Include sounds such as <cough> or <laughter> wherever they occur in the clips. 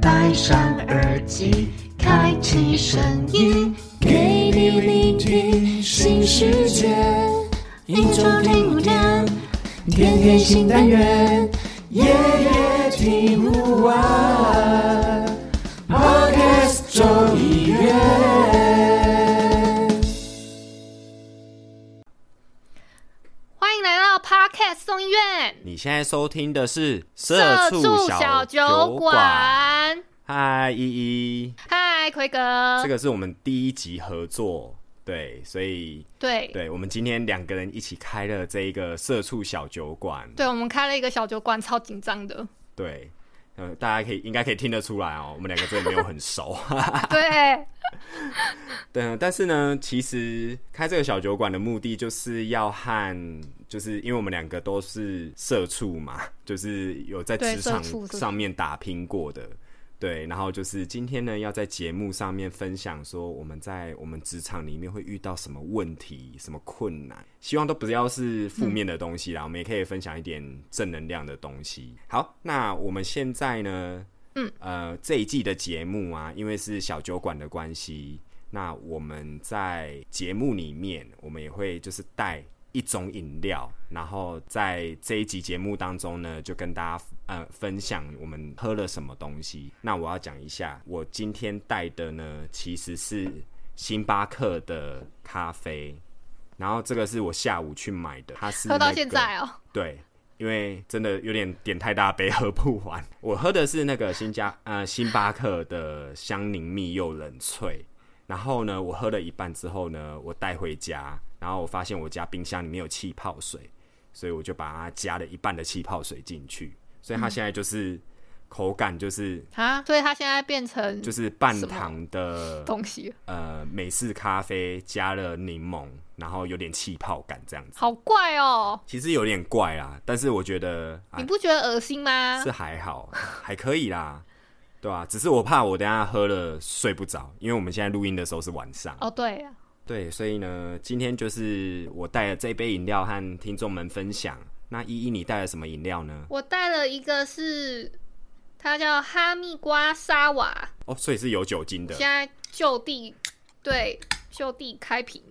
戴上耳机，开启声音，给你聆听新世界。一周听五天，天天新单元，夜夜听不完。现在收听的是《社畜畜小酒酒馆。嗨，依依，嗨，奎哥，这个是我们第一集合作，对，所以对。对我们今天两个人一起开了这一个社畜小酒馆，对，我们开了一个小酒馆，超紧张的。对，呃，大家可以应该可以听得出来哦，我们两个真的没有很熟，对，<laughs> 对，但是呢，其实开这个小酒馆的目的就是要和，就是因为我们两个都是社畜嘛，就是有在职场上面打拼过的，对，然后就是今天呢，要在节目上面分享说我们在我们职场里面会遇到什么问题、什么困难，希望都不要是负面的东西啦，我们也可以分享一点正能量的东西。好，那我们现在呢，嗯，呃，这一季的节目啊，因为是小酒馆的关系，那我们在节目里面，我们也会就是带一种饮料，然后在这一集节目当中呢，就跟大家呃分享我们喝了什么东西。那我要讲一下，我今天带的呢，其实是星巴克的咖啡，然后这个是我下午去买的，它是、喝到现在哦、对，因为真的有点点太大杯，喝不完。我喝的是那个新加呃星巴克的香柠蜜柚冷萃，然后呢，我喝了一半之后呢，我带回家，然后我发现我家冰箱里面有气泡水，所以我就把它加了一半的气泡水进去，所以它现在就是、口感就是啊，所以它现在变成就是半糖的 <laughs> 东西，呃美式咖啡加了柠檬，然后有点气泡感这样子。好怪哦、其实有点怪啦，但是我觉得啊你不觉得恶心吗是？还好，<laughs> 还可以啦，对啊、只是我怕我等下喝了睡不着，因为我们现在录音的时候是晚上。哦，对啊，对，所以呢，今天就是我带了这杯饮料和听众们分享。那依依，你带了什么饮料呢？我带了一个是它叫哈密瓜沙瓦，哦，所以是有酒精的现。在就地对就地开瓶。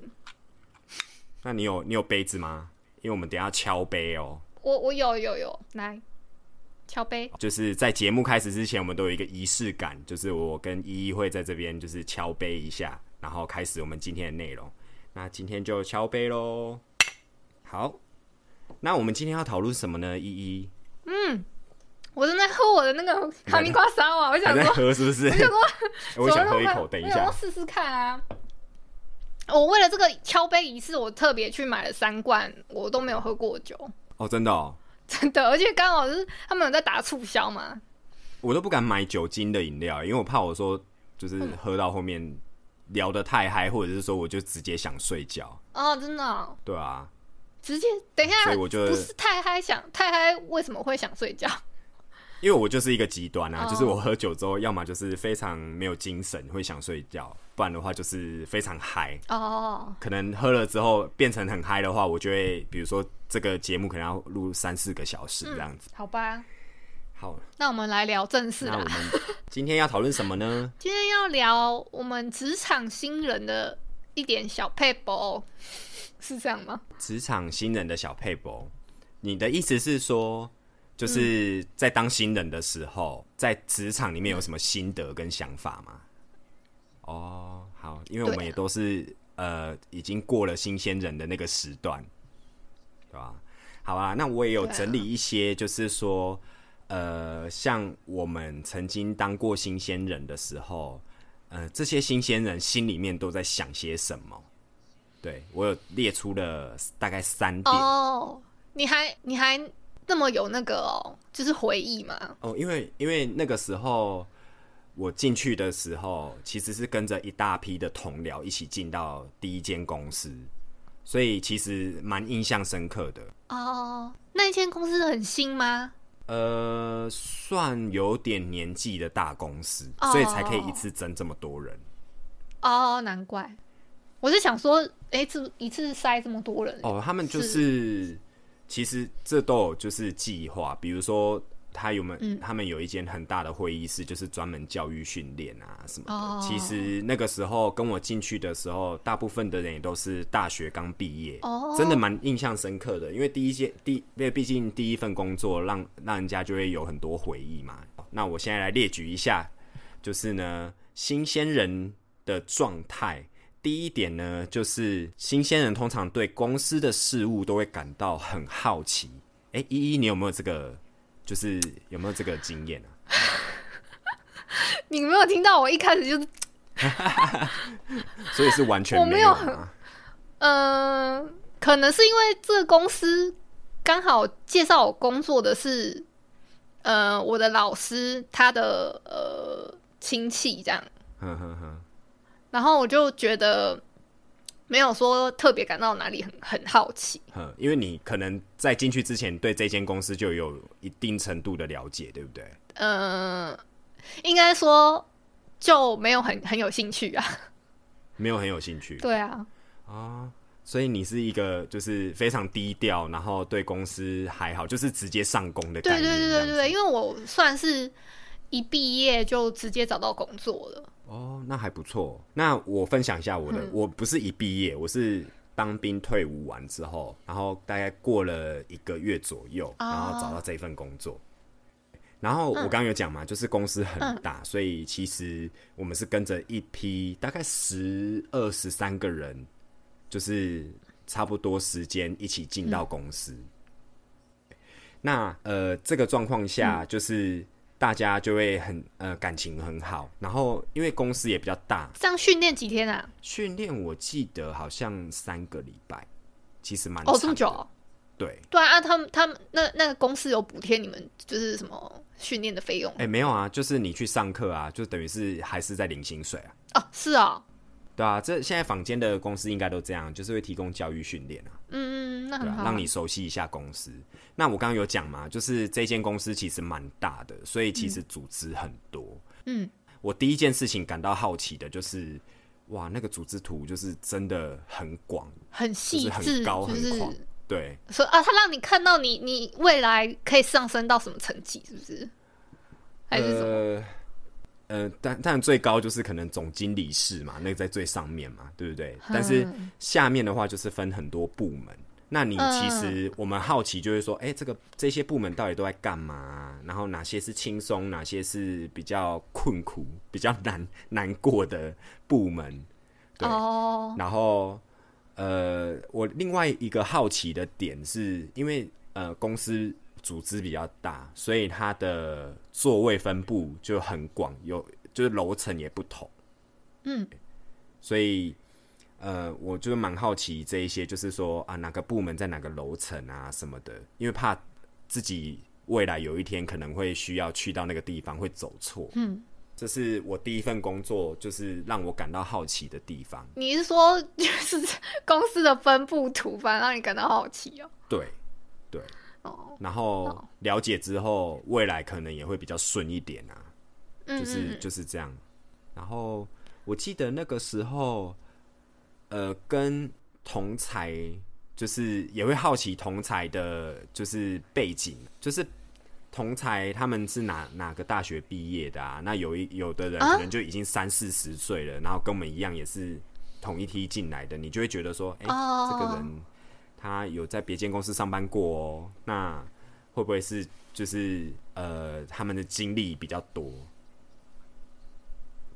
那你有你有杯子吗？因为我们等一下敲杯哦。我我有有有，来敲杯。就是在节目开始之前，我们都有一个仪式感，就是我跟依依会在这边就是敲杯一下，然后开始我们今天的内容。那今天就敲杯喽。好，那我们今天要讨论什么呢？依依嗯我正在喝我的那个哈密瓜沙瓦，我想说，喝是不是？我想 <laughs> 喝一口，等一下我想说。试试看啊。我为了这个敲杯仪式，我特别去买了三罐我都没有喝过酒，哦，真的哦，真的，而且刚好是他们有在打促销嘛。我都不敢买酒精的饮料，因为我怕我说就是喝到后面聊得太嗨，或者是说我就直接想睡觉。哦，真的哦、对啊，直接等一下，所以我就不是太嗨想太嗨，为什么会想睡觉？因为我就是一个极端啊，哦就是我喝酒之后，要么就是非常没有精神，会想睡觉，不然的话就是非常嗨。哦，可能喝了之后变成很嗨的话，我就会比如说这个节目可能要录三四个小时这样子。好吧，好，那我们来聊正事啦。那我们今天要讨论什么呢？<laughs> 今天要聊我们职场新人的一点小配博，是这样吗？职场新人的小配博，你的意思是说，就是在当新人的时候，在职场里面有什么心得跟想法吗？哦，好，因为我们啊也都是呃已经过了新鲜人的那个时段，对吧？好啊，那我也有对啊整理一些，就是说，呃，像我们曾经当过新鲜人的时候，呃，这些新鲜人心里面都在想些什么？对我有列出了大概三点哦，你还你还那么有那个哦，就是回忆嘛？哦，因为因为那个时候我进去的时候，其实是跟着一大批的同僚一起进到第一间公司，所以其实蛮印象深刻的。哦，那一间公司很新吗？呃，算有点年纪的大公司，哦所以才可以一次增这么多人。哦，难怪。我是想说，哎、这一次塞这么多人，哦，他们就是其实这都有就是计划，比如说他有没有？嗯他们有一间很大的会议室，就是专门教育训练啊什么的。哦其实那个时候跟我进去的时候，大部分的人也都是大学刚毕业，哦真的蛮印象深刻的。因为第一件第，因为毕竟第一份工作让让人家就会有很多回忆嘛。那我现在来列举一下，就是呢，新鲜人的状态。第一点呢，就是新鲜人通常对公司的事物都会感到很好奇。哎、依依，你有没有这个？就是有没有这个经验啊？<laughs> 你没有听到我一开始就是，<laughs> 所以是完全我没有？嗯、可能是因为这个公司刚好介绍我工作的是，呃，我的老师他的呃亲戚这样，然后我就觉得没有说特别感到哪里很很好奇，嗯，因为你可能在进去之前对这间公司就有一定程度的了解，对不对？嗯、应该说就没有很很有兴趣啊，没有很有兴趣 <laughs> 对啊，啊，所以你是一个就是非常低调，然后对公司还好，就是直接上工的概对。对对对对对，因为我算是一毕业就直接找到工作了。哦，那还不错。那我分享一下我的，嗯我不是一毕业，我是当兵退伍完之后，然后大概过了一个月左右，哦然后找到这份工作。然后我刚刚有讲嘛，就是公司很大，所以其实我们是跟着一批大概十二十三个人，就是差不多时间一起进到公司。那呃，这个状况下，就是大家就会很呃感情很好，然后因为公司也比较大，这样训练几天啊？训练我记得好像三个礼拜，其实蛮哦，这么久哦、对，对啊，啊他们他们那那个公司有补贴你们就是什么训练的费用？哎、没有啊，就是你去上课啊，就等于是还是在领薪水啊。哦，是啊，对啊，这现在坊间的公司应该都这样，就是会提供教育训练啊，嗯，那对啊，很好啊，让你熟悉一下公司。那我刚刚有讲嘛，就是这间公司其实蛮大的，所以其实组织很多。嗯，我第一件事情感到好奇的就是，哇，那个组织图就是真的很广，很就是很细致，高就是很广，对，说啊，他让你看到你你未来可以上升到什么层级，是不是？还是什么？呃，呃，但但最高就是可能总经理室嘛，那个在最上面嘛，对不对？但是下面的话就是分很多部门。那你其实我们好奇就是说，哎、这个这些部门到底都在干嘛？然后哪些是轻松，哪些是比较困苦、比较难难过的部门？对，哦，然后呃，我另外一个好奇的点是，因为呃公司组织比较大，所以它的座位分布就很广，有就是楼层也不同，嗯，所以呃，我就蛮好奇这一些，就是说啊，哪个部门在哪个楼层啊什么的，因为怕自己未来有一天可能会需要去到那个地方会走错，嗯，这是我第一份工作，就是让我感到好奇的地方。你是说就是公司的分布图，反而让你感到好奇哦？对，对，哦，然后哦了解之后，未来可能也会比较顺一点啊，嗯就是就是这样。然后我记得那个时候，呃，跟同才就是也会好奇同才的，就是背景，就是同才他们是哪哪个大学毕业的啊？那有一有的人啊可能就已经三四十岁了，然后跟我们一样也是同一梯进来的，你就会觉得说，哎、哦这个人他有在别间公司上班过哦，那会不会是就是呃他们的经历比较多？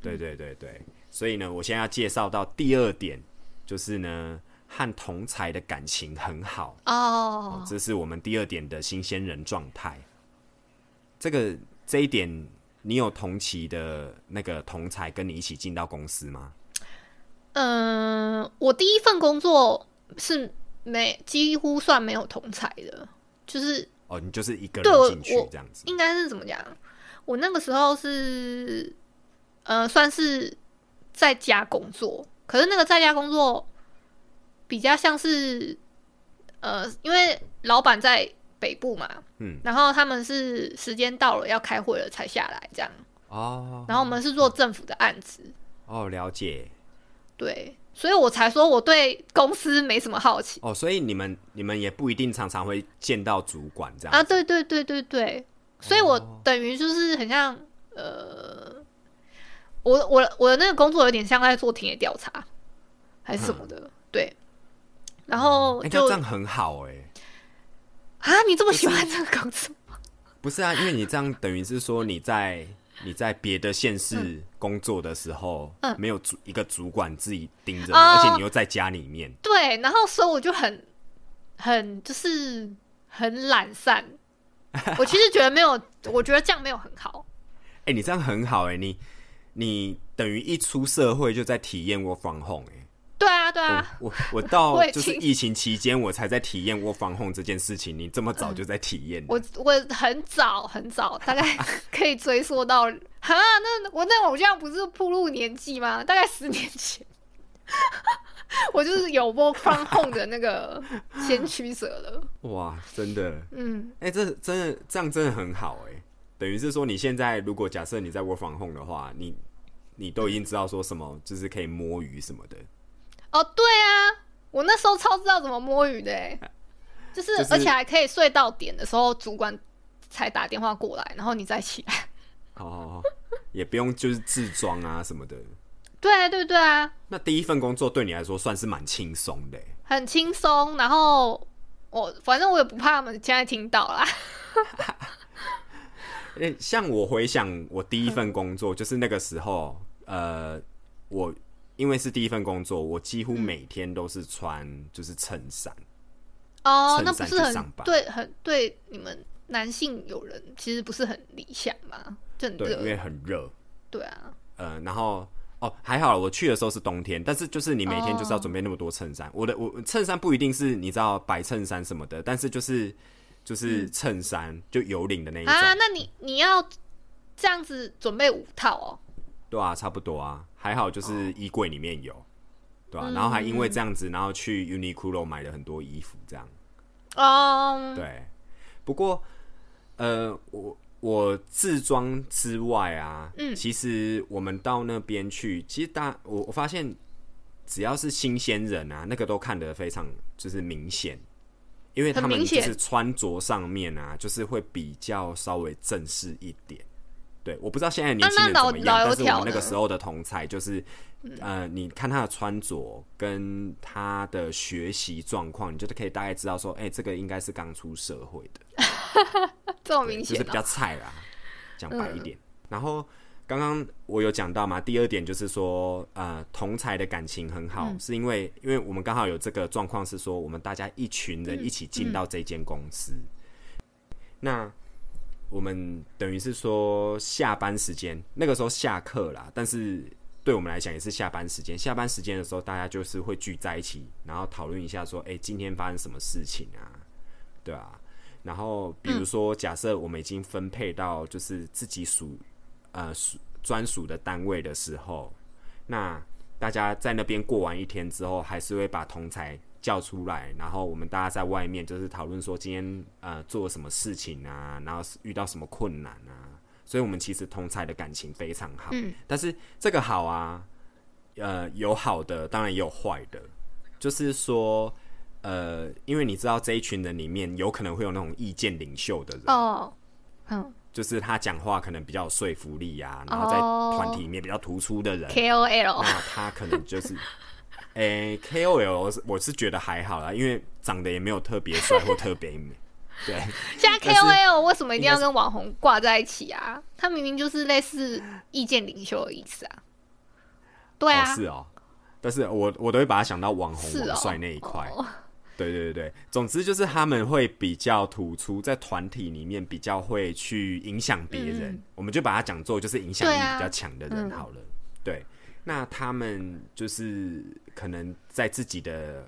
对对对对，所以呢，我现在要介绍到第二点，就是呢和同才的感情很好，哦，这是我们第二点的新鲜人状态。这个这一点，你有同期的那个同才跟你一起进到公司吗？嗯，我第一份工作是没几乎算没有同才的，就是哦，你就是一个对我人进去我这样子。应该是怎么讲？我那个时候是呃，算是在家工作，可是那个在家工作比较像是呃，因为老板在北部嘛，嗯，然后他们是时间到了要开会了才下来这样，哦。然后我们是做政府的案子，哦，了解。对，所以我才说我对公司没什么好奇。哦，所以你们你们也不一定常常会见到主管这样啊，对对对对对，所以我等于就是很像呃，我我我的那个工作有点像在做田野调查还是什么的，对。然后就这样很好哎、啊，你这么喜欢这个工作？不是啊，因为你这样等于是说你在你在别的县市工作的时候，嗯。没有主一个主管自己盯着你，哦。而且你又在家里面，对，然后所以我就很很就是很懒散。<laughs> 我其实觉得没有，我觉得这样没有很好。哎、你这样很好哎、你你等于一出社会就在体验 work from home 哎、对啊，对啊，我我我到 <laughs> 就是疫情期间我才在体验 work from home 这件事情，你这么早就在体验了、我我很早很早，大概可以追溯到哈，那我那我这样不是步入年纪吗？大概十年前，<laughs> 我就是有 work from home 的那个 <laughs> 先驱者了。哇，真的，嗯，哎、这真的这样真的很好哎、等于是说你现在如果假设你在 work from home 的话，你你都已经知道说什么就是可以摸鱼什么的，哦，对啊，我那时候超知道怎么摸鱼的、欸，就是、就是而且还可以睡到点的时候，主管才打电话过来，然后你再起来。哦，也不用就是自装啊什么的。对对对啊，那第一份工作对你来说算是蛮轻松的欸，很轻松。然后我反正我也不怕他们现在听到啦。诶、<laughs> 像我回想我第一份工作，就是那个时候，呃，我因为是第一份工作，我几乎每天都是穿就是衬衫，哦，那不是很对，很对你们男性友人其实不是很理想嘛，就很对，因为。很热，对啊，呃，然后哦还好，我去的时候是冬天，但是就是你每天就是要准备那么多衬衫，我的我衬衫不一定是你知道白衬衫什么的，但是就是就是衬衫、就有领的那一种，啊，那你你要这样子准备五套哦。对啊，差不多啊，还好就是衣柜里面有，对吧？啊，然后还因为这样子，然后去 Uniqlo 买了很多衣服，这样。哦，对，不过呃，我我自装之外啊，嗯。其实我们到那边去，其实大我我发现只要是新鲜人啊，那个都看得非常就是明显。因为他们就是穿着上面啊，就是会比较稍微正式一点。对，我不知道现在年轻人怎么样，但是我们那个时候的同才就是，呃，你看他的穿着跟他的学习状况，你就可以大概知道说，哎、这个应该是刚出社会的，<laughs> 这么明显哦、就是比较菜啦，讲白一点。然后刚刚我有讲到嘛，第二点就是说，呃，同才的感情很好，是因为因为我们刚好有这个状况，是说我们大家一群人一起进到这间公司，那我们等于是说下班时间，那个时候下课啦，但是对我们来讲也是下班时间。下班时间的时候，大家就是会聚在一起，然后讨论一下说，哎、今天发生什么事情啊？对啊。然后比如说，假设我们已经分配到就是自己属呃属专属的单位的时候，那大家在那边过完一天之后，还是会把同才叫出来，然后我们大家在外面就是讨论说今天呃做了什么事情啊，然后遇到什么困难啊，所以我们其实同才的感情非常好。嗯，但是这个好啊，呃，有好的，当然也有坏的，就是说。呃，因为你知道这一群人里面有可能会有那种意见领袖的人，哦，嗯就是他讲话可能比较有说服力啊，然后在哦团体里面比较突出的人，，KOL 那他可能就是，诶、KOL 我是我是觉得还好啦，因为长得也没有特别帅或特别美，对，现在 KOL 为什么一定要跟网红挂在一起啊？他明明就是类似意见领袖的意思啊。对啊，哦是哦，但是我我都会把他想到网红是哦网帅那一块，哦 <laughs> 对对对对，总之就是他们会比较突出，在团体里面比较会去影响别人，嗯我们就把它讲做就是影响力比较强的人嗯好了。对，那他们就是可能在自己的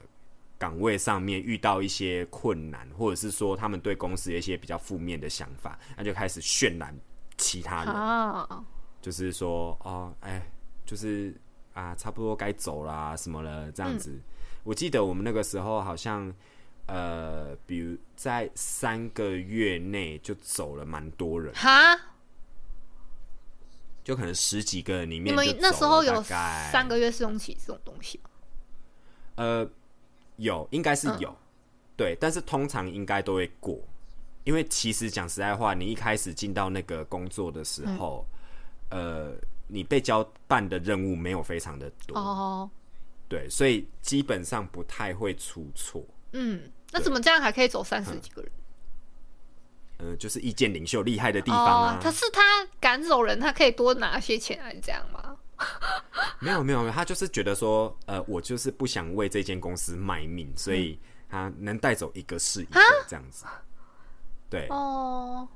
岗位上面遇到一些困难，或者是说他们对公司有一些比较负面的想法，那就开始渲染其他人，啊，就是说哦，哎，就是啊，差不多该走啦什么了这样子。我记得我们那个时候好像，呃，比如在三个月内就走了蛮多人，哈，就可能十几个人里面你们那时候有三个月试用期这种东西吗？呃，有应该是嗯有，对，但是通常应该都会过，因为其实讲实在话，你一开始进到那个工作的时候，呃，你被交办的任务没有非常的多，哦，对，所以基本上不太会出错。嗯，那怎么这样还可以走三十几个人？呃，就是意见领袖厉害的地方啊哦，。可是他赶走人，他可以多拿些钱，还是这样吗？<laughs> 没有没有没有，他就是觉得说，呃，我就是不想为这间公司卖命，所以他能带走一个是一个这样子。对，哦，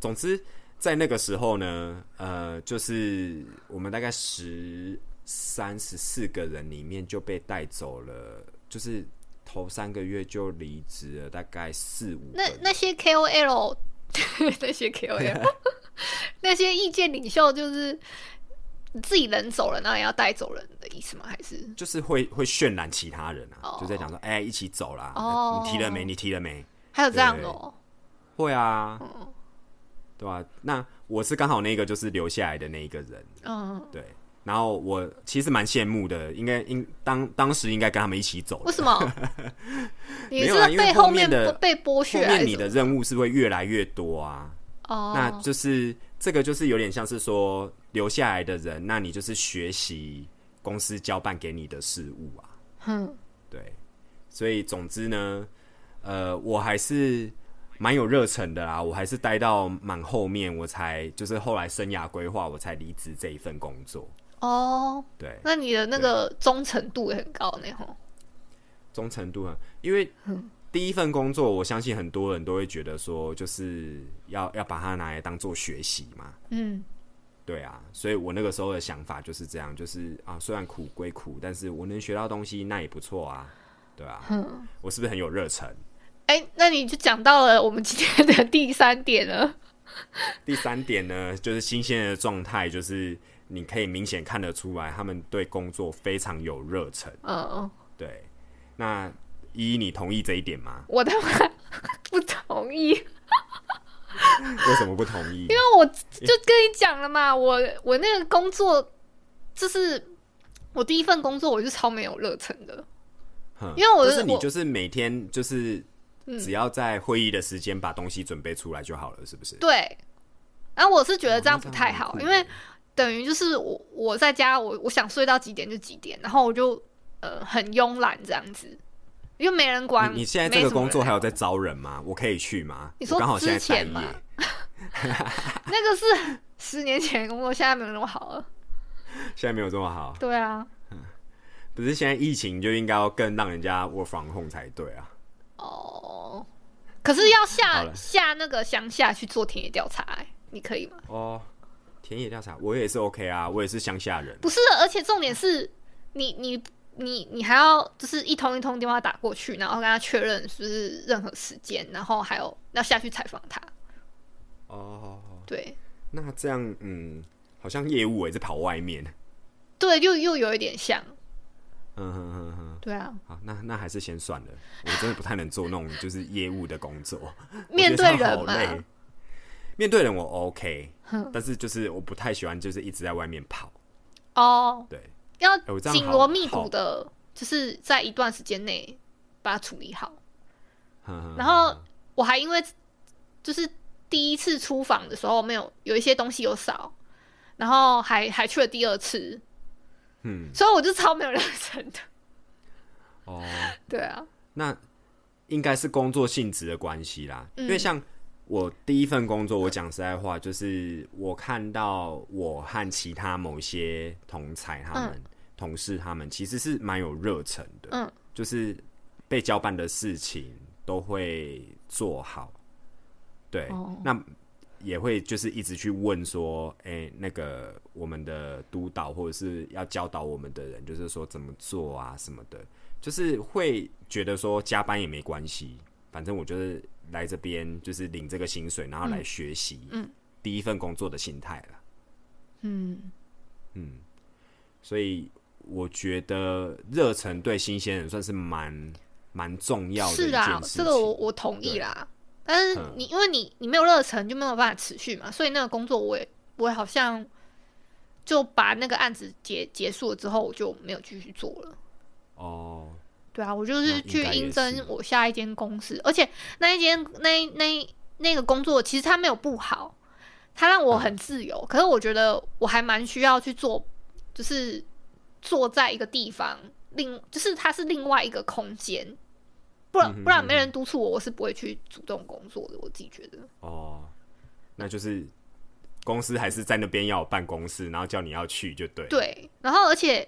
总之在那个时候呢，呃，就是我们大概十三十四个人里面就被带走了，就是头三个月就离职了，大概四五个那。那些 KOL，<laughs> 那些 KOL，<laughs> 那些意见领袖，就是你自己人走了，那也要带走人的意思吗？还是就是会会渲染其他人啊，哦就在讲说，哎、一起走啦，哦你提了没？你提了没？还有这样的哦？会啊，嗯对吧、那我是刚好那个就是留下来的那一个人，嗯，对。然后我其实蛮羡慕的，应该应当当时应该跟他们一起走的。为什么？<laughs> 你没有啊因为是被后后面的被剥削后面你的？任务是会越来越多啊，哦，那就是这个就是有点像是说留下来的人，那你就是学习公司交办给你的事物啊，哼，对。所以总之呢，呃，我还是蛮有热忱的啦，我还是待到蛮后面，我才就是后来生涯规划，我才离职这一份工作。哦，对，那你的那个忠诚度也很高呢，吼。忠诚度很，因为第一份工作，我相信很多人都会觉得说，就是要要把它拿来当做学习嘛。嗯，对啊，所以我那个时候的想法就是这样，就是啊，虽然苦归苦，但是我能学到东西，那也不错啊，对啊，我是不是很有热忱？哎、那你就讲到了我们今天的第三点了。<laughs> 第三点呢，就是新鲜的状态，就是你可以明显看得出来，他们对工作非常有热忱。嗯嗯，对，那依依，你同意这一点吗？我他妈不同意，为什么不同意？因为我就跟你讲了嘛，我我那个工作就是我第一份工作，我是超没有热忱的。哼因为我就是你就是每天就是嗯只要在会议的时间把东西准备出来就好了，是不是？对，然后我是觉得这样不太好，因为等于就是我我在家，我我想睡到几点就几点，然后我就呃很慵懒这样子，因为没人管。你你现在这个工作还有在招人吗？我可以去吗？你说刚好现在之前待业吗 <laughs> 那个是十年前的工作，现在没有那么好了。<laughs> 现在没有这么好，对啊，<laughs> 不是现在疫情就应该要更让人家 work from home 才对啊。哦，可是要下下那个乡下去做田野调查、欸，你可以吗？哦，田野调查我也是 OK 啊，我也是乡下人。不是，而且重点是你你你你还要就是一通一通电话打过去，然后跟他确认是不是任何时间，然后还有要下去采访他。哦，对那这样嗯，好像业务也是跑外面。对，又又有一点像。嗯哼哼哼，对啊，好，那那还是先算了，我真的不太能做那种就是业务的工作，<laughs> 面对人嘛。<laughs> 面对人我 OK，但是就是我不太喜欢就是一直在外面跑。哦，对，要紧锣密好鼓的，就是在一段时间内把它处理好。然后我还因为就是第一次出访的时候没有有一些东西有少，然后还还去了第二次，嗯，所以我就超没有认真的。哦，<laughs> 对啊，那应该是工作性质的关系啦，嗯因为像我第一份工作，我讲实在话，就是我看到我和其他某些同才他们、同事他们其实是蛮有热忱的，嗯，就是被交办的事情都会做好，对，哦。那也会就是一直去问说，哎、那个我们的督导或者是要教导我们的人，就是说怎么做啊什么的，就是会觉得说加班也没关系，反正我就是来这边就是领这个薪水，然后来学习，嗯，第一份工作的心态了，嗯嗯，所以我觉得热忱对新鲜人算是蛮蛮重要的是啊。这个我我同意啦。但是嗯你因为你你没有热忱，就没有办法持续嘛，所以那个工作我也我也好像就把那个案子结结束了之后，我就没有继续做了。哦，对啊，我就是去应征我下一间公司，而且那一间那那那个工作其实它没有不好，它让我很自由。可是我觉得我还蛮需要去做，就是坐在一个地方，另就是它是另外一个空间，不然不然没人督促我，我是不会去主动工作的。我自己觉得，哦，那就是公司还是在那边要有办公室，然后叫你要去就对。对，然后而且，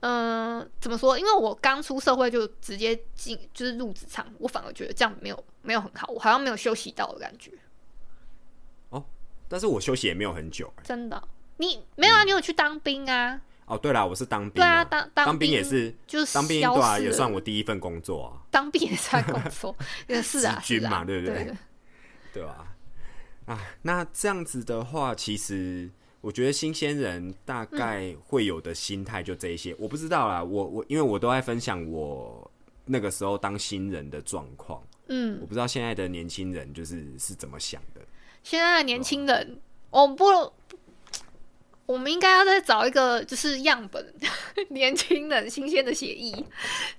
嗯、怎么说？因为我刚出社会就直接进就是入职场，我反而觉得这样没有没有很好，我好像没有休息到的感觉。哦但是我休息也没有很久、欸。真的，你没有啊？你有去当兵啊？哦，对啦，我是当兵、对啊，当当兵也是就是当兵，消对啊，也算我第一份工作啊，当兵也算工作，<laughs> 也是啊，职军嘛对不对对？啊？那这样子的话，其实我觉得新鲜人大概会有的心态就这一些，我不知道啦。我我因为我都在分享我那个时候当新人的状况，嗯我，不知道现在的年轻人就是是怎么想的。现在的年轻人，我不，我们应该要再找一个就是样本，年轻人新鲜的血液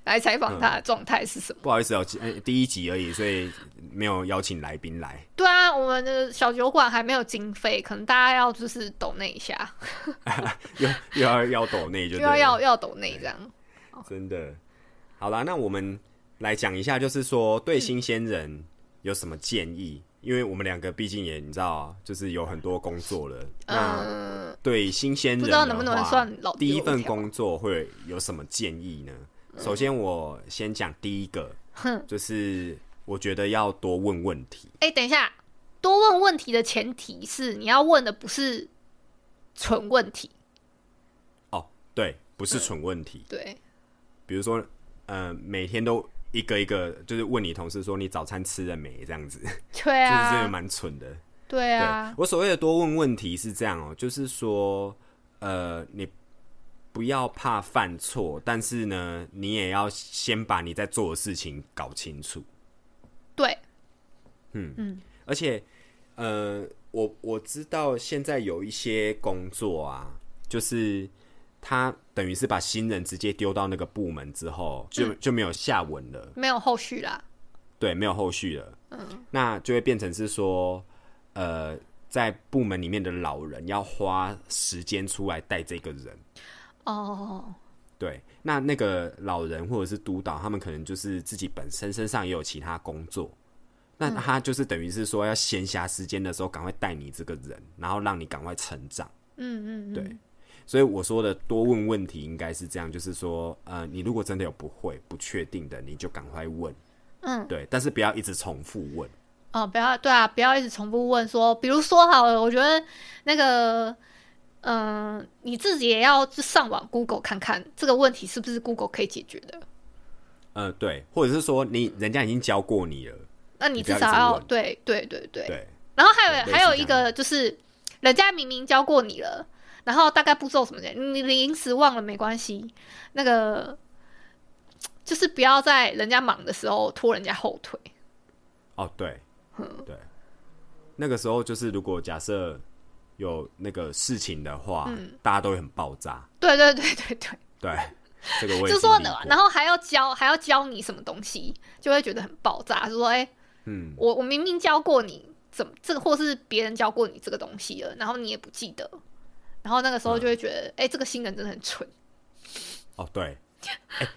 来采访他的状态是什么。不好意思哦、呃第一集而已，所以没有邀请来宾来。对啊，我们的小酒馆还没有经费，可能大家要就是抖那一下，<laughs> 又又要要抖那就要要要抖那这样。真的。好啦，那我们来讲一下，就是说对新鲜人有什么建议？因为我们两个毕竟也你知道，就是有很多工作了。那嗯，对新鲜人不知道能不能算老第一份工作会有什么建议呢？首先，我先讲第一个，哼，就是我觉得要多问问题。哎、等一下，多问问题的前提是你要问的不是纯问题，哦，对，不是蠢问题。对，比如说，呃，每天都一个一个，就是问你同事说你早餐吃了没，这样子，<laughs> 对啊。就是真的啊，蛮蠢的。对对啊，我所谓的多问问题是这样哦、就是说，呃，你不要怕犯错，但是呢，你也要先把你在做的事情搞清楚。对，嗯。嗯。而且，呃，我我知道现在有一些工作啊，就是他等于是把新人直接丢到那个部门之后，就、就没有下文了。没有后续啦。对，没有后续了。嗯，那就会变成是说，呃，在部门里面的老人要花时间出来带这个人。哦，对，那那个老人或者是督导，他们可能就是自己本身身上也有其他工作，那他就是等于是说，要闲暇时间的时候，赶快带你这个人，然后让你赶快成长。嗯嗯，对，所以我说的多问问题应该是这样，就是说，呃，你如果真的有不会、不确定的，你就赶快问。嗯，对，但是不要一直重复问。哦，不要对啊，不要一直重复问说，比如说好了，我觉得那个，嗯、你自己也要去上网 Google 看看这个问题是不是 Google 可以解决的。呃，对，或者是说你人家已经教过你了，那你至少要对对对对。对，然后还有还有一个就是，人家明明教过你了，然后大概步骤什么的，你临时忘了没关系，那个就是不要在人家忙的时候拖人家后腿。哦，对，对，那个时候就是如果假设有那个事情的话，嗯大家都会很爆炸，对对对对对。对，这个我也 <laughs> 就说然后还要教，还要教你什么东西，就会觉得很爆炸。就说，哎、嗯，我我明明教过你怎么这个，或是别人教过你这个东西了，然后你也不记得，然后那个时候就会觉得，哎、这个新人真的很蠢。哦，对，哎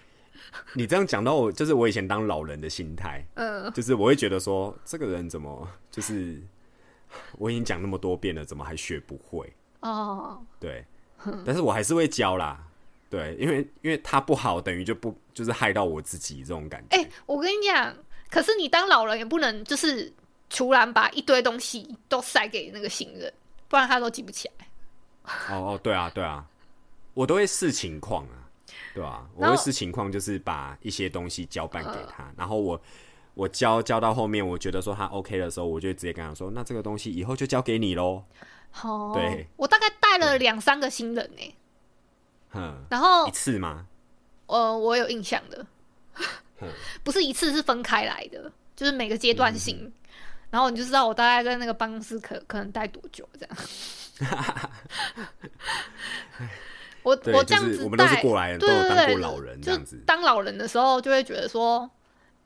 你这样讲到我，就是我以前当老人的心态，嗯，就是我会觉得说，这个人怎么就是我已经讲那么多遍了，怎么还学不会？哦，对，但是我还是会教啦。对，因为因为他不好，等于就不就是害到我自己这种感觉。哎、我跟你讲，可是你当老人也不能就是突然把一堆东西都塞给那个新人，不然他都记不起来。哦哦，对啊，对啊，我都会视情况啊，对啊，我会视情况，就是把一些东西交办给他，然后我我交交到后面，我觉得说他 OK 的时候，我就直接跟他说，那这个东西以后就交给你喽。哦，对，我大概带了两三个新人呢、哼，然后一次吗？呃，我有印象的。嗯，<laughs> 不是一次是分开来的，就是每个阶段性，然后你就知道我大概在那个办公室可可能待多久这样。<laughs> 我，我这样子就是我们都是带过来人，都对对对，有当过老人这就样子。当老人的时候，就会觉得说，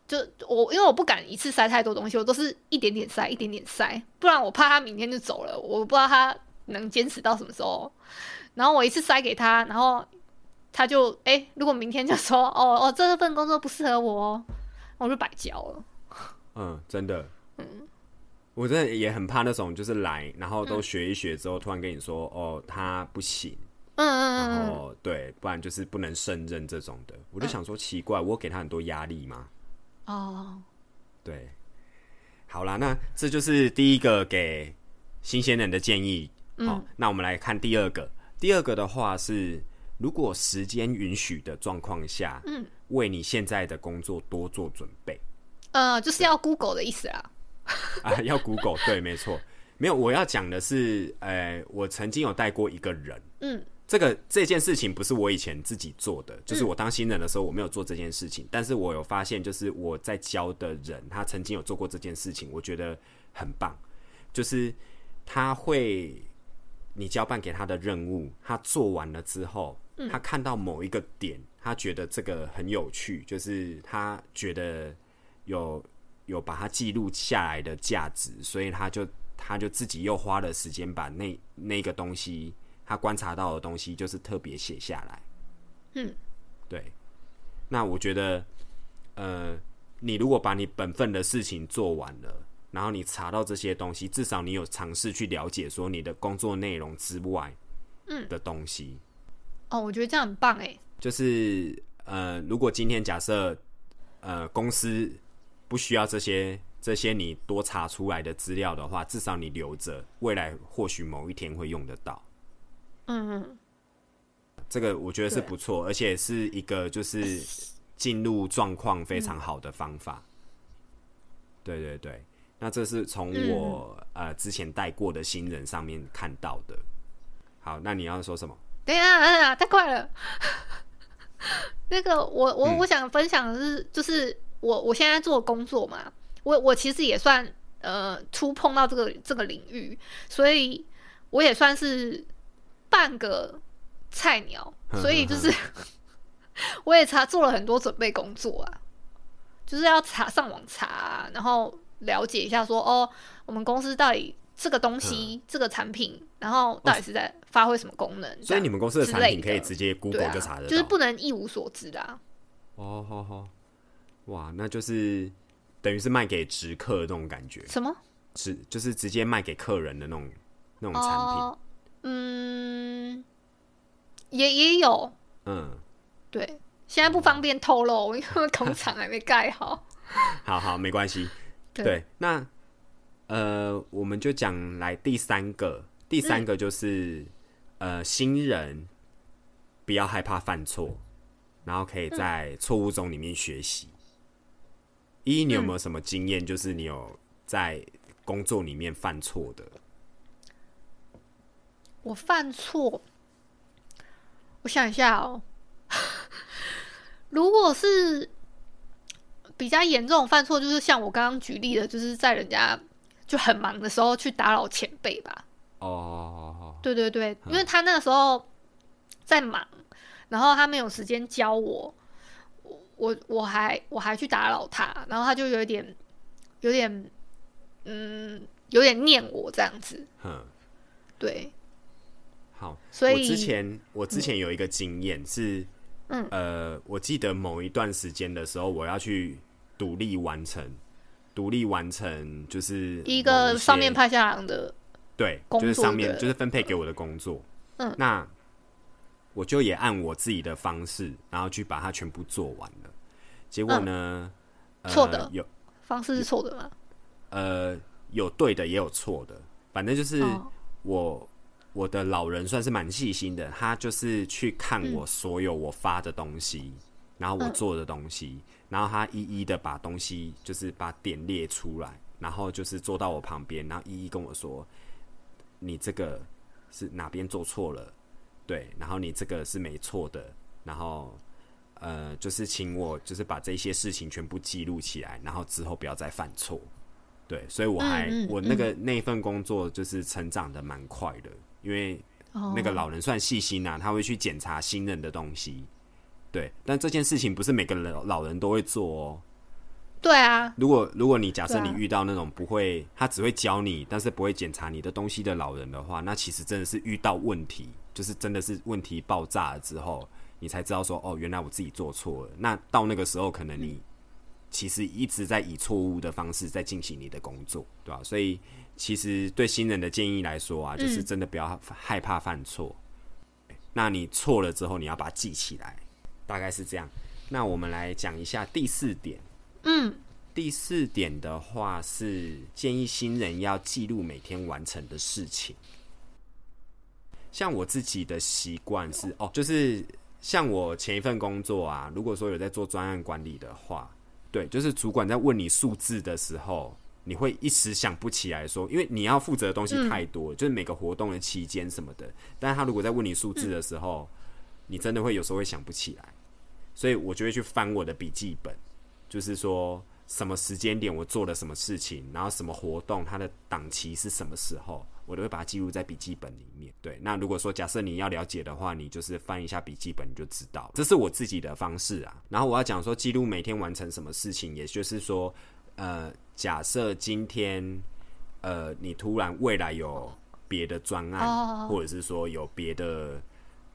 就我因为我不敢一次塞太多东西，我都是一点点塞，一点点塞，不然我怕他明天就走了，我不知道他能坚持到什么时候。然后我一次塞给他，然后他就哎、如果明天就说哦哦这份工作不适合我哦，我就白交了。嗯，真的，我真的也很怕那种就是来，然后都学一学之后，突然跟你说哦他不行，嗯嗯然嗯。嗯，后对，不然就是不能胜任这种的，我就想说奇怪，我给他很多压力吗？哦，对，好啦，那这就是第一个给新鲜人的建议。好，那我们来看第二个。第二个的话是，如果时间允许的状况下，嗯，为你现在的工作多做准备。呃，就是要 Google 的意思啦。<laughs> 啊，要 Google 对，没错。没有，我要讲的是，呃，我曾经有带过一个人，嗯，这个这件事情不是我以前自己做的，就是我当新人的时候我没有做这件事情，但是我有发现，就是我在教的人，他曾经有做过这件事情，我觉得很棒，就是他会你交办给他的任务，他做完了之后，他看到某一个点，他觉得这个很有趣，就是他觉得有有把它记录下来的价值，所以他就他就自己又花了时间把那那个东西他观察到的东西，就是特别写下来。嗯，对。那我觉得，呃，你如果把你本分的事情做完了，然后你查到这些东西，至少你有尝试去了解说你的工作内容之外，嗯的东西。哦，我觉得这样很棒哎。就是呃，如果今天假设呃公司不需要这些这些你多查出来的资料的话，至少你留着，未来或许某一天会用得到。嗯嗯，这个我觉得是不错，而且是一个就是进入状况非常好的方法。对对对，那这是从我、呃之前带过的新人上面看到的。好，那你要说什么？等一下，等一下，太快了。<laughs> 那个，我我我想分享的是，就是我我现在做工作嘛，我我其实也算呃触碰到这个这个领域，所以我也算是半个菜鸟，所以就是 <laughs> 我也查做了很多准备工作啊，就是要查上网查啊、然后了解一下说哦，我们公司到底这个东西、这个产品，然后到底是在发挥什么功能？所以你们公司的产品可以直接接 Google 就查得到，就是不能一无所知的、啊。哦，好好，哇，那就是等于是卖给直客的那种感觉，什么？直就是直接卖给客人的那种那种产品。哦，嗯，也也有，嗯，对，现在不方便透露，因为工厂还没盖好。<laughs> 好好，没关系。对对，那呃，我们就讲来第三个，第三个就是、呃，新人不要害怕犯错，然后可以在错误中里面学习。一，你有没有什么经验？就是你有在工作里面犯错的？我犯错，我想一下哦。<laughs> 如果是比较严重犯错，就是像我刚刚举例的，就是在人家就很忙的时候去打扰前辈吧。哦，对对对，因为他那个时候在忙，然后他没有时间教我，我我我还我还去打扰他，然后他就有一点有点嗯有点念我这样子，嗯，对，好。所以我之前我之前有一个经验是，嗯。呃，我记得某一段时间的时候，我要去独立完成，独立完成就是一某些个上面派下来的，对，就是上面就是分配给我的工作，嗯，那我就也按我自己的方式，然后去把它全部做完了。结果呢，错的有方式是错的吗？呃有对的也有错的，反正就是哦。我、我的老人算是蛮细心的，他就是去看我所有我发的东西，然后我做的东西，然后他一一的把东西就是把点列出来，然后就是坐到我旁边，然后一一跟我说，你这个是哪边做错了，对，然后你这个是没错的，然后。呃，就是请我就是把这些事情全部记录起来，然后之后不要再犯错。对，所以我还、嗯嗯我那个那份工作就是成长的蛮快的，因为哦那个老人算细心啊，他会去检查新人的东西。对，但这件事情不是每个人老人都会做哦。对啊，如果如果你假设你遇到那种不会，他只会教你，但是不会检查你的东西的老人的话，那其实真的是遇到问题，就是真的是问题爆炸了之后，你才知道说，哦，原来我自己做错了。那到那个时候，可能你其实一直在以错误的方式在进行你的工作，对吧、所以其实对新人的建议来说啊，就是真的不要害怕犯错。那你错了之后，你要把它记起来，大概是这样。那我们来讲一下第四点。嗯，第四点的话是建议新人要记录每天完成的事情。像我自己的习惯是哦，就是像我前一份工作啊，如果说有在做专案管理的话，对，就是主管在问你数字的时候，你会一时想不起来说，因为你要负责的东西太多，就是每个活动的期间什么的。但是他如果在问你数字的时候，你真的会有时候会想不起来，所以我就会去翻我的笔记本。就是说什么时间点我做了什么事情，然后什么活动，它的档期是什么时候，我都会把它记录在笔记本里面。对，那如果说假设你要了解的话，你就是翻一下笔记本你就知道，这是我自己的方式啊。然后我要讲说记录每天完成什么事情，也就是说，呃，假设今天呃你突然未来有别的专案，哦或者是说有别的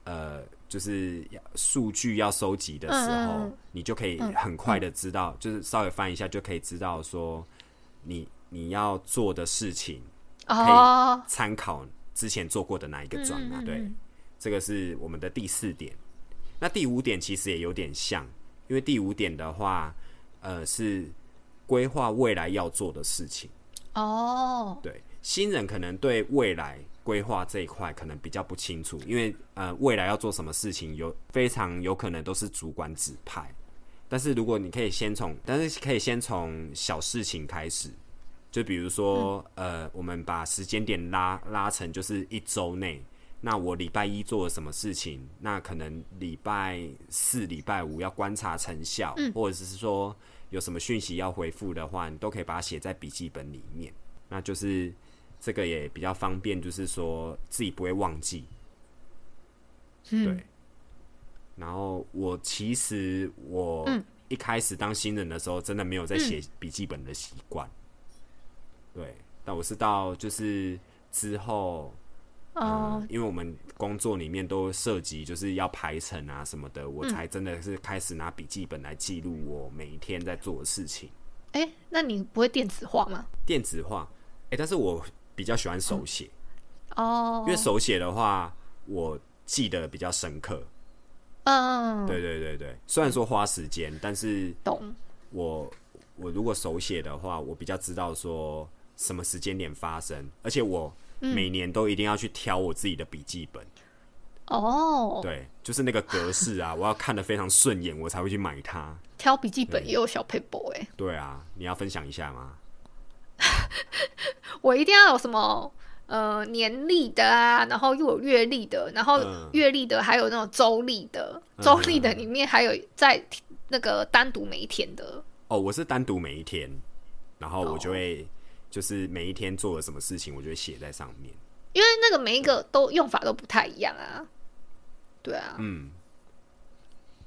呃，就是数据要收集的时候，你就可以很快的知道，就是稍微翻一下就可以知道说你你要做的事情，哦，参考之前做过的哪一个专案。对，这个是我们的第四点。那第五点其实也有点像，因为第五点的话，呃，是规划未来要做的事情。哦，对，新人可能对未来规划这一块可能比较不清楚，因为呃，未来要做什么事情有非常有可能都是主管指派。但是如果你可以先从，但是可以先从小事情开始，就比如说、呃，我们把时间点拉拉成就是一周内。那我礼拜一做了什么事情？那可能礼拜四、礼拜五要观察成效，或者是说有什么讯息要回复的话，你都可以把它写在笔记本里面。那就是这个也比较方便，就是说自己不会忘记。对。然后我其实我一开始当新人的时候，真的没有在写笔记本的习惯。对，但我是到就是之后，哦嗯，因为我们工作里面都涉及就是要排程啊什么的，我才真的是开始拿笔记本来记录我每一天在做的事情。哎，那你不会电子化吗？电子化，哎、但是我比较喜欢手写，哦因为，手写的话，我记得比较深刻。嗯，对对对对，虽然说花时间，但是懂，我我如果手写的话，我比较知道说什么时间点发生，而且我每年都一定要去挑我自己的笔记本。哦，对，就是那个格式啊，<laughs> 我要看得非常顺眼，我才会去买它。挑笔记本也有小 paper 哎，对啊，你要分享一下吗？<laughs> 我一定要有什么呃年历的啊，然后又有月历的，然后嗯月历的还有那种周历的，周历的里面还有在那个单独每一天的。哦，我是单独每一天，然后我就会就是每一天做了什么事情，我就会写在上面。因为那个每一个都用法都不太一样啊。对啊，嗯，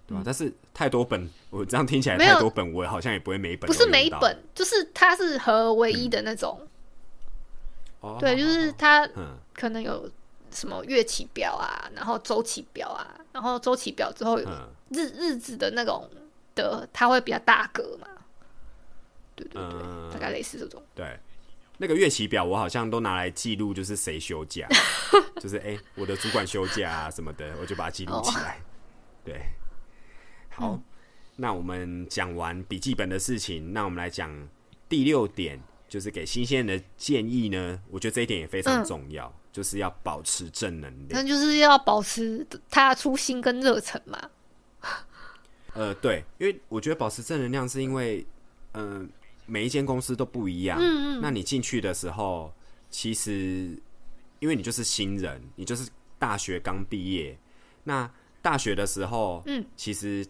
对啊、但是太多本，我这样听起来太多本，我好像也不会每一本不是每一本，就是它是合唯一的那种。哦，对，就是它嗯可能有什么月期表啊，然后周期表啊，然后周期表之后有嗯日日子的那种的，它会比较大格嘛。对对对，嗯大概类似这种。对。那个月期表我好像都拿来记录，就是谁休假，<laughs> 就是哎、我的主管休假啊什么的，我就把它记录起来。对，好，那我们讲完笔记本的事情，那我们来讲第六点，就是给新鲜人的建议呢。我觉得这一点也非常重要，就是要保持正能量。那就是要保持他的初心跟热忱嘛。呃，对，因为我觉得保持正能量是因为，嗯、每一间公司都不一样。嗯嗯。那你进去的时候，其实因为你就是新人，你就是大学刚毕业。那大学的时候，嗯，其实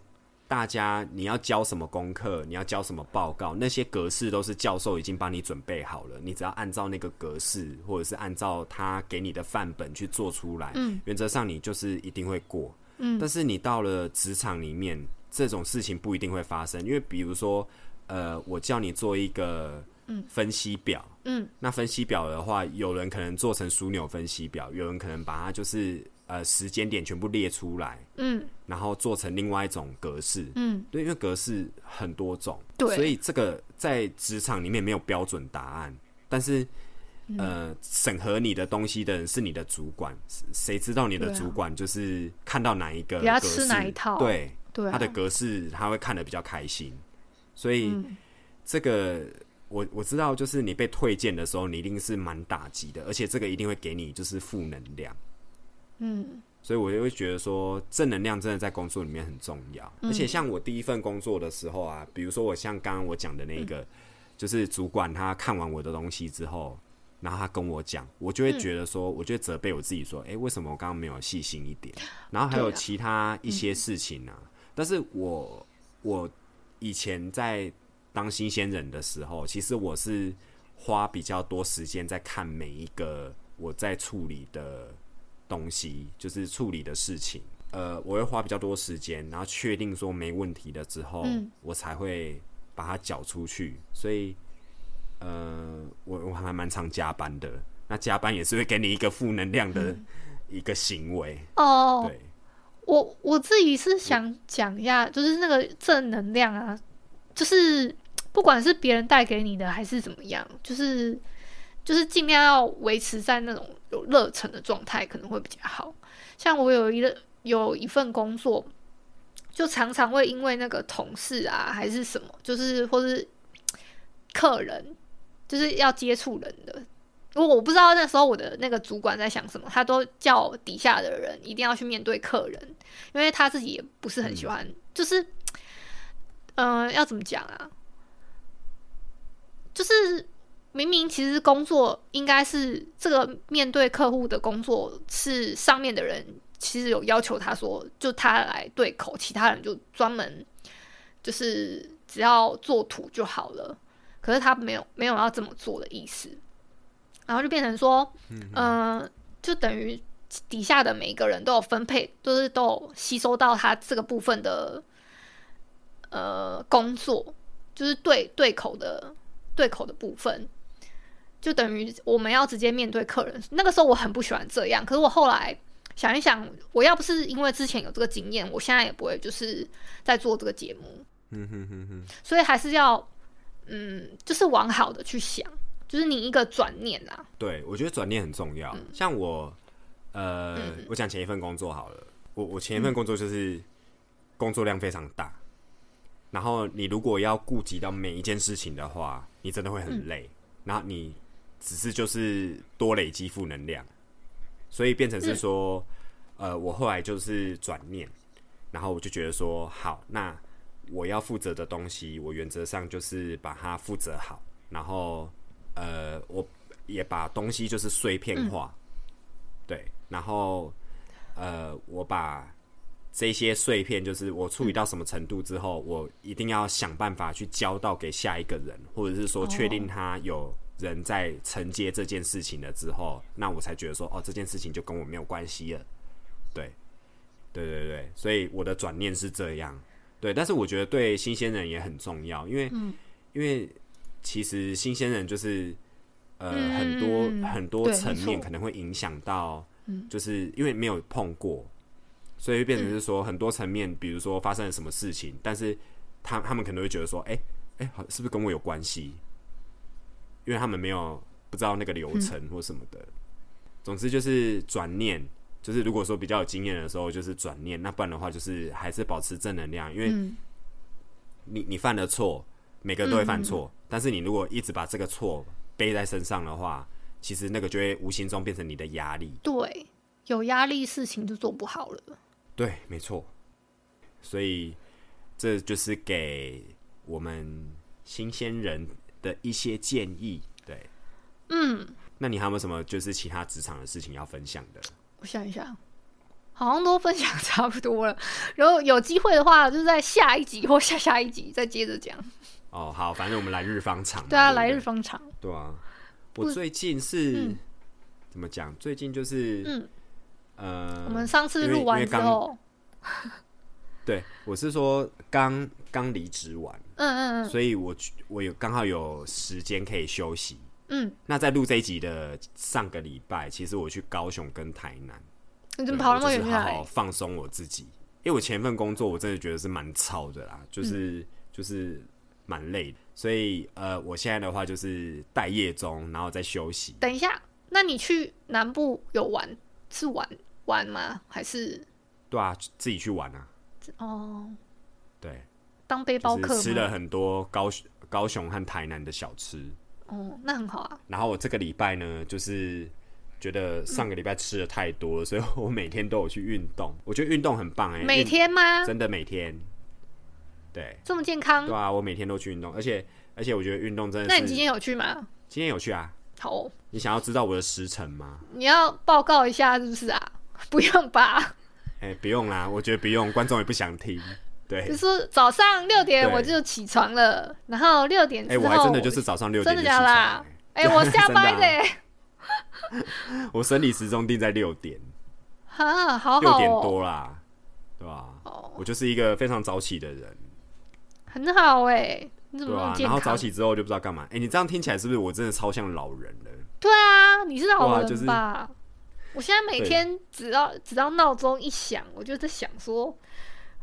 大家你要交什么功课，你要交什么报告，那些格式都是教授已经帮你准备好了，你只要按照那个格式，或者是按照他给你的范本去做出来，嗯，原则上你就是一定会过。嗯，但是你到了职场里面，这种事情不一定会发生，因为比如说，呃，我叫你做一个分析表，嗯，那分析表的话，有人可能做成枢纽分析表，有人可能把它就是呃时间点全部列出来，嗯。然后做成另外一种格式，嗯，对，因为格式很多种，对。所以这个在职场里面没有标准答案，但是。嗯。呃，审核你的东西的人是你的主管，谁知道你的主管就是看到哪一个格式吃哪一套？对，对啊，他的格式他会看得比较开心，所以嗯。这个我我知道，就是你被推荐的时候，你一定是蛮打击的，而且这个一定会给你就是负能量，嗯。所以我就会觉得说正能量真的在工作里面很重要，嗯。而且像我第一份工作的时候啊，比如说我像刚刚我讲的那个，嗯。就是主管他看完我的东西之后。然后他跟我讲，我就会觉得说，我就会责备我自己说，哎、为什么我刚刚没有细心一点？<laughs> 然后还有其他一些事情啊，但是我我以前在当新鲜人的时候，其实我是花比较多时间在看每一个我在处理的东西，就是处理的事情。呃，我会花比较多时间，然后确定说没问题了之后，嗯我才会把它缴出去。所以，呃，我我还蛮常加班的。那加班也是会给你一个负能量的一个行为，哦，对。我我自己是想讲一下，就是那个正能量啊，就是不管是别人带给你的还是怎么样，就是就是尽量要维持在那种有热忱的状态，可能会比较好。像我有一个有一份工作，就常常会因为那个同事啊，还是什么，就是或是客人，就是要接触人的。如果我不知道那时候我的那个主管在想什么，他都叫底下的人一定要去面对客人，因为他自己也不是很喜欢，就是，嗯、要怎么讲啊？就是明明其实工作应该是这个面对客户的工作是上面的人其实有要求他说，就他来对口，其他人就专门就是只要做图就好了。可是他没有没有要这么做的意思，然后就变成说，嗯、就等于底下的每一个人都有分配，就是都有吸收到他这个部分的呃工作，就是对对口的对口的部分，就等于我们要直接面对客人。那个时候我很不喜欢这样，可是我后来想一想，我要不是因为之前有这个经验，我现在也不会就是在做这个节目。嗯哼哼哼，所以还是要，嗯，就是往好的去想，就是你一个转念啦。对，我觉得转念很重要。像我，呃，嗯我讲前一份工作好了，我我前一份工作就是工作量非常大，然后你如果要顾及到每一件事情的话，你真的会很累，然后你只是就是多累积负能量，所以变成是说，呃，我后来就是转念，然后我就觉得说，好，那我要负责的东西，我原则上就是把它负责好，然后呃，我也把东西就是碎片化，对，然后呃，我把这些碎片，就是我处理到什么程度之后，我一定要想办法去交到给下一个人，或者是说确定他有人在承接这件事情了之后，那我才觉得说，哦，这件事情就跟我没有关系了。对，对对对，所以我的转念是这样。对，但是我觉得对新鲜人也很重要，因为、因为其实新鲜人就是呃、嗯很多很多层面可能会影响到，就是因为没有碰过，所以变成是说很多层面，比如说发生了什么事情，但是他他们可能会觉得说，哎、哎、好是不是跟我有关系？因为他们没有不知道那个流程或什么的。总之就是转念，就是如果说比较有经验的时候，就是转念；那不然的话，就是还是保持正能量，因为嗯。你你犯了错，每个人都会犯错，但是你如果一直把这个错背在身上的话，其实那个就会无形中变成你的压力。对，有压力事情就做不好了。对，没错。所以这就是给我们新鲜人的一些建议。对，嗯，那你还有没有什么就是其他职场的事情要分享的？我想一想，好像都分享差不多了。然后有机会的话，就在下一集或下下一集再接着讲。哦，好，反正我们来日方长嘛。对啊，不来日方长。对啊，我最近是、嗯怎么讲？最近就是嗯，呃，我们上次录完之后，<laughs> 对，我是说刚刚离职完，嗯嗯嗯所以我去我有刚好有时间可以休息。嗯，那在录这一集的上个礼拜，其实我去高雄跟台南，你怎么跑那么远好好？放松我自己。因为我前一份工作我真的觉得是蛮操的啦，就是、嗯就是蛮累的，所以呃，我现在的话就是待业中，然后再休息。等一下，那你去南部有玩是玩玩吗？还是对啊，自己去玩啊，哦对，当背包客吃了很多高雄高雄和台南的小吃。哦，那很好啊。然后我这个礼拜呢，就是觉得上个礼拜吃的太多了，所以我每天都有去运动。我觉得运动很棒哎、每天吗？真的每天，对这么健康对？啊，我每天都去运动，而且而且我觉得运动真的是。那你今天有去吗？今天有去啊？好哦、你想要知道我的时辰吗？你要报告一下是不是啊？<laughs> 不用吧？<laughs> 哎、不用啦，我觉得不用，观众也不想听。对就，说早上六点对我就起床了，然后六点哎、之后，我还真的就是早上六点真的就起床、假的啊哎哎、我下 <laughs> 班真的我生理时钟定在六点，哈，好六点多啦，对吧、哦我就是一个非常早起的人。很好哎，你怎么那么健康？然后早起之后就不知道干嘛。哎、你这样听起来是不是我真的超像老人了？对啊，你是老人吧？我现在每天只要只要闹钟一响，我就在想说，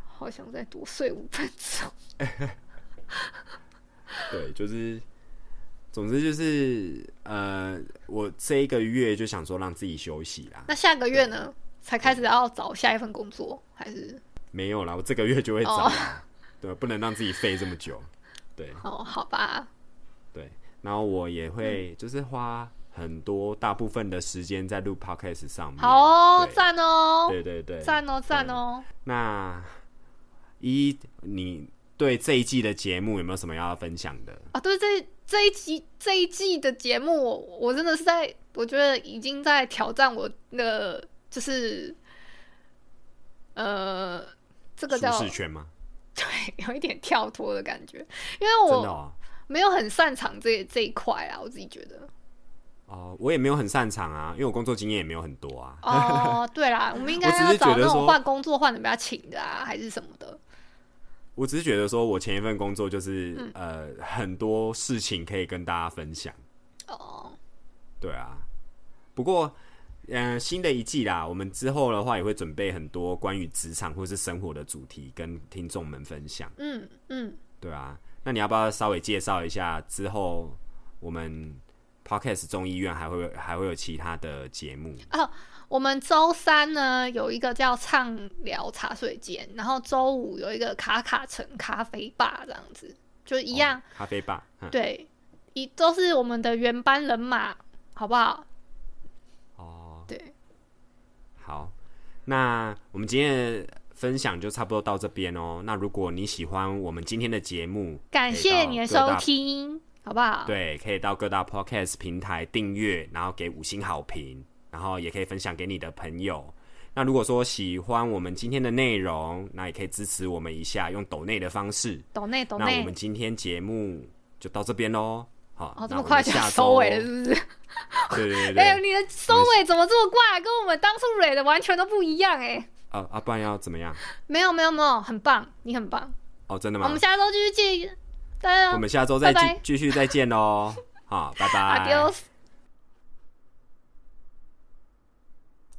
好想再多睡五分钟。<laughs> 对，就是，总之就是，呃，我这一个月就想说让自己休息啦。那下个月呢，才开始要找下一份工作，还是没有啦，我这个月就会找对，不能让自己废这么久。对哦？好吧，对，然后我也会就是花很多大部分的时间在录 podcast 上面。好哦，赞哦，对对对，赞哦，赞哦。那一你对这一季的节目有没有什么要分享的？啊，对这这一集这一季的节目，我我真的是在，我觉得已经在挑战我的，就是呃，这个叫舒适圈吗？对，有一点跳脱的感觉，因为我。没有很擅长这这一块啊，我自己觉得。哦，我也没有很擅长啊，因为我工作经验也没有很多啊。哦，对啦，我们应 <laughs> 该要找那种换工作换的比较勤的啊，还是什么的。我只是觉得说，我前一份工作就是、嗯呃很多事情可以跟大家分享，哦，对啊。不过，嗯、新的一季啦，我们之后的话也会准备很多关于职场或是生活的主题跟听众们分享，嗯嗯，对啊。那你要不要稍微介绍一下之后我们 Podcast 中医院还会还会有其他的节目哦？我们周三呢有一个叫畅聊茶水间，然后周五有一个卡卡城咖啡吧，这样子就一样，哦咖啡吧，嗯对，一都是我们的原班人马，好不好？好，那我们今天的分享就差不多到这边哦。那如果你喜欢我们今天的节目，感谢你的收听，好不好？对，可以到各大 podcast 平台订阅，然后给五星好评，然后也可以分享给你的朋友。那如果说喜欢我们今天的内容，那也可以支持我们一下，用抖内的方式。抖内抖内那我们，今天节目就到这边喽。好，哦，这么快就下收尾了，是不是？<laughs> 对对对哎、欸，你的收尾怎么这么怪？跟我们当初蕊的完全都不一样哎、啊啊，不然要怎么样？没有没有没有，很棒，你很棒。哦，真的吗我们？下周继续见，大家我们下周再继续再见喽。好，拜拜。<laughs> adios。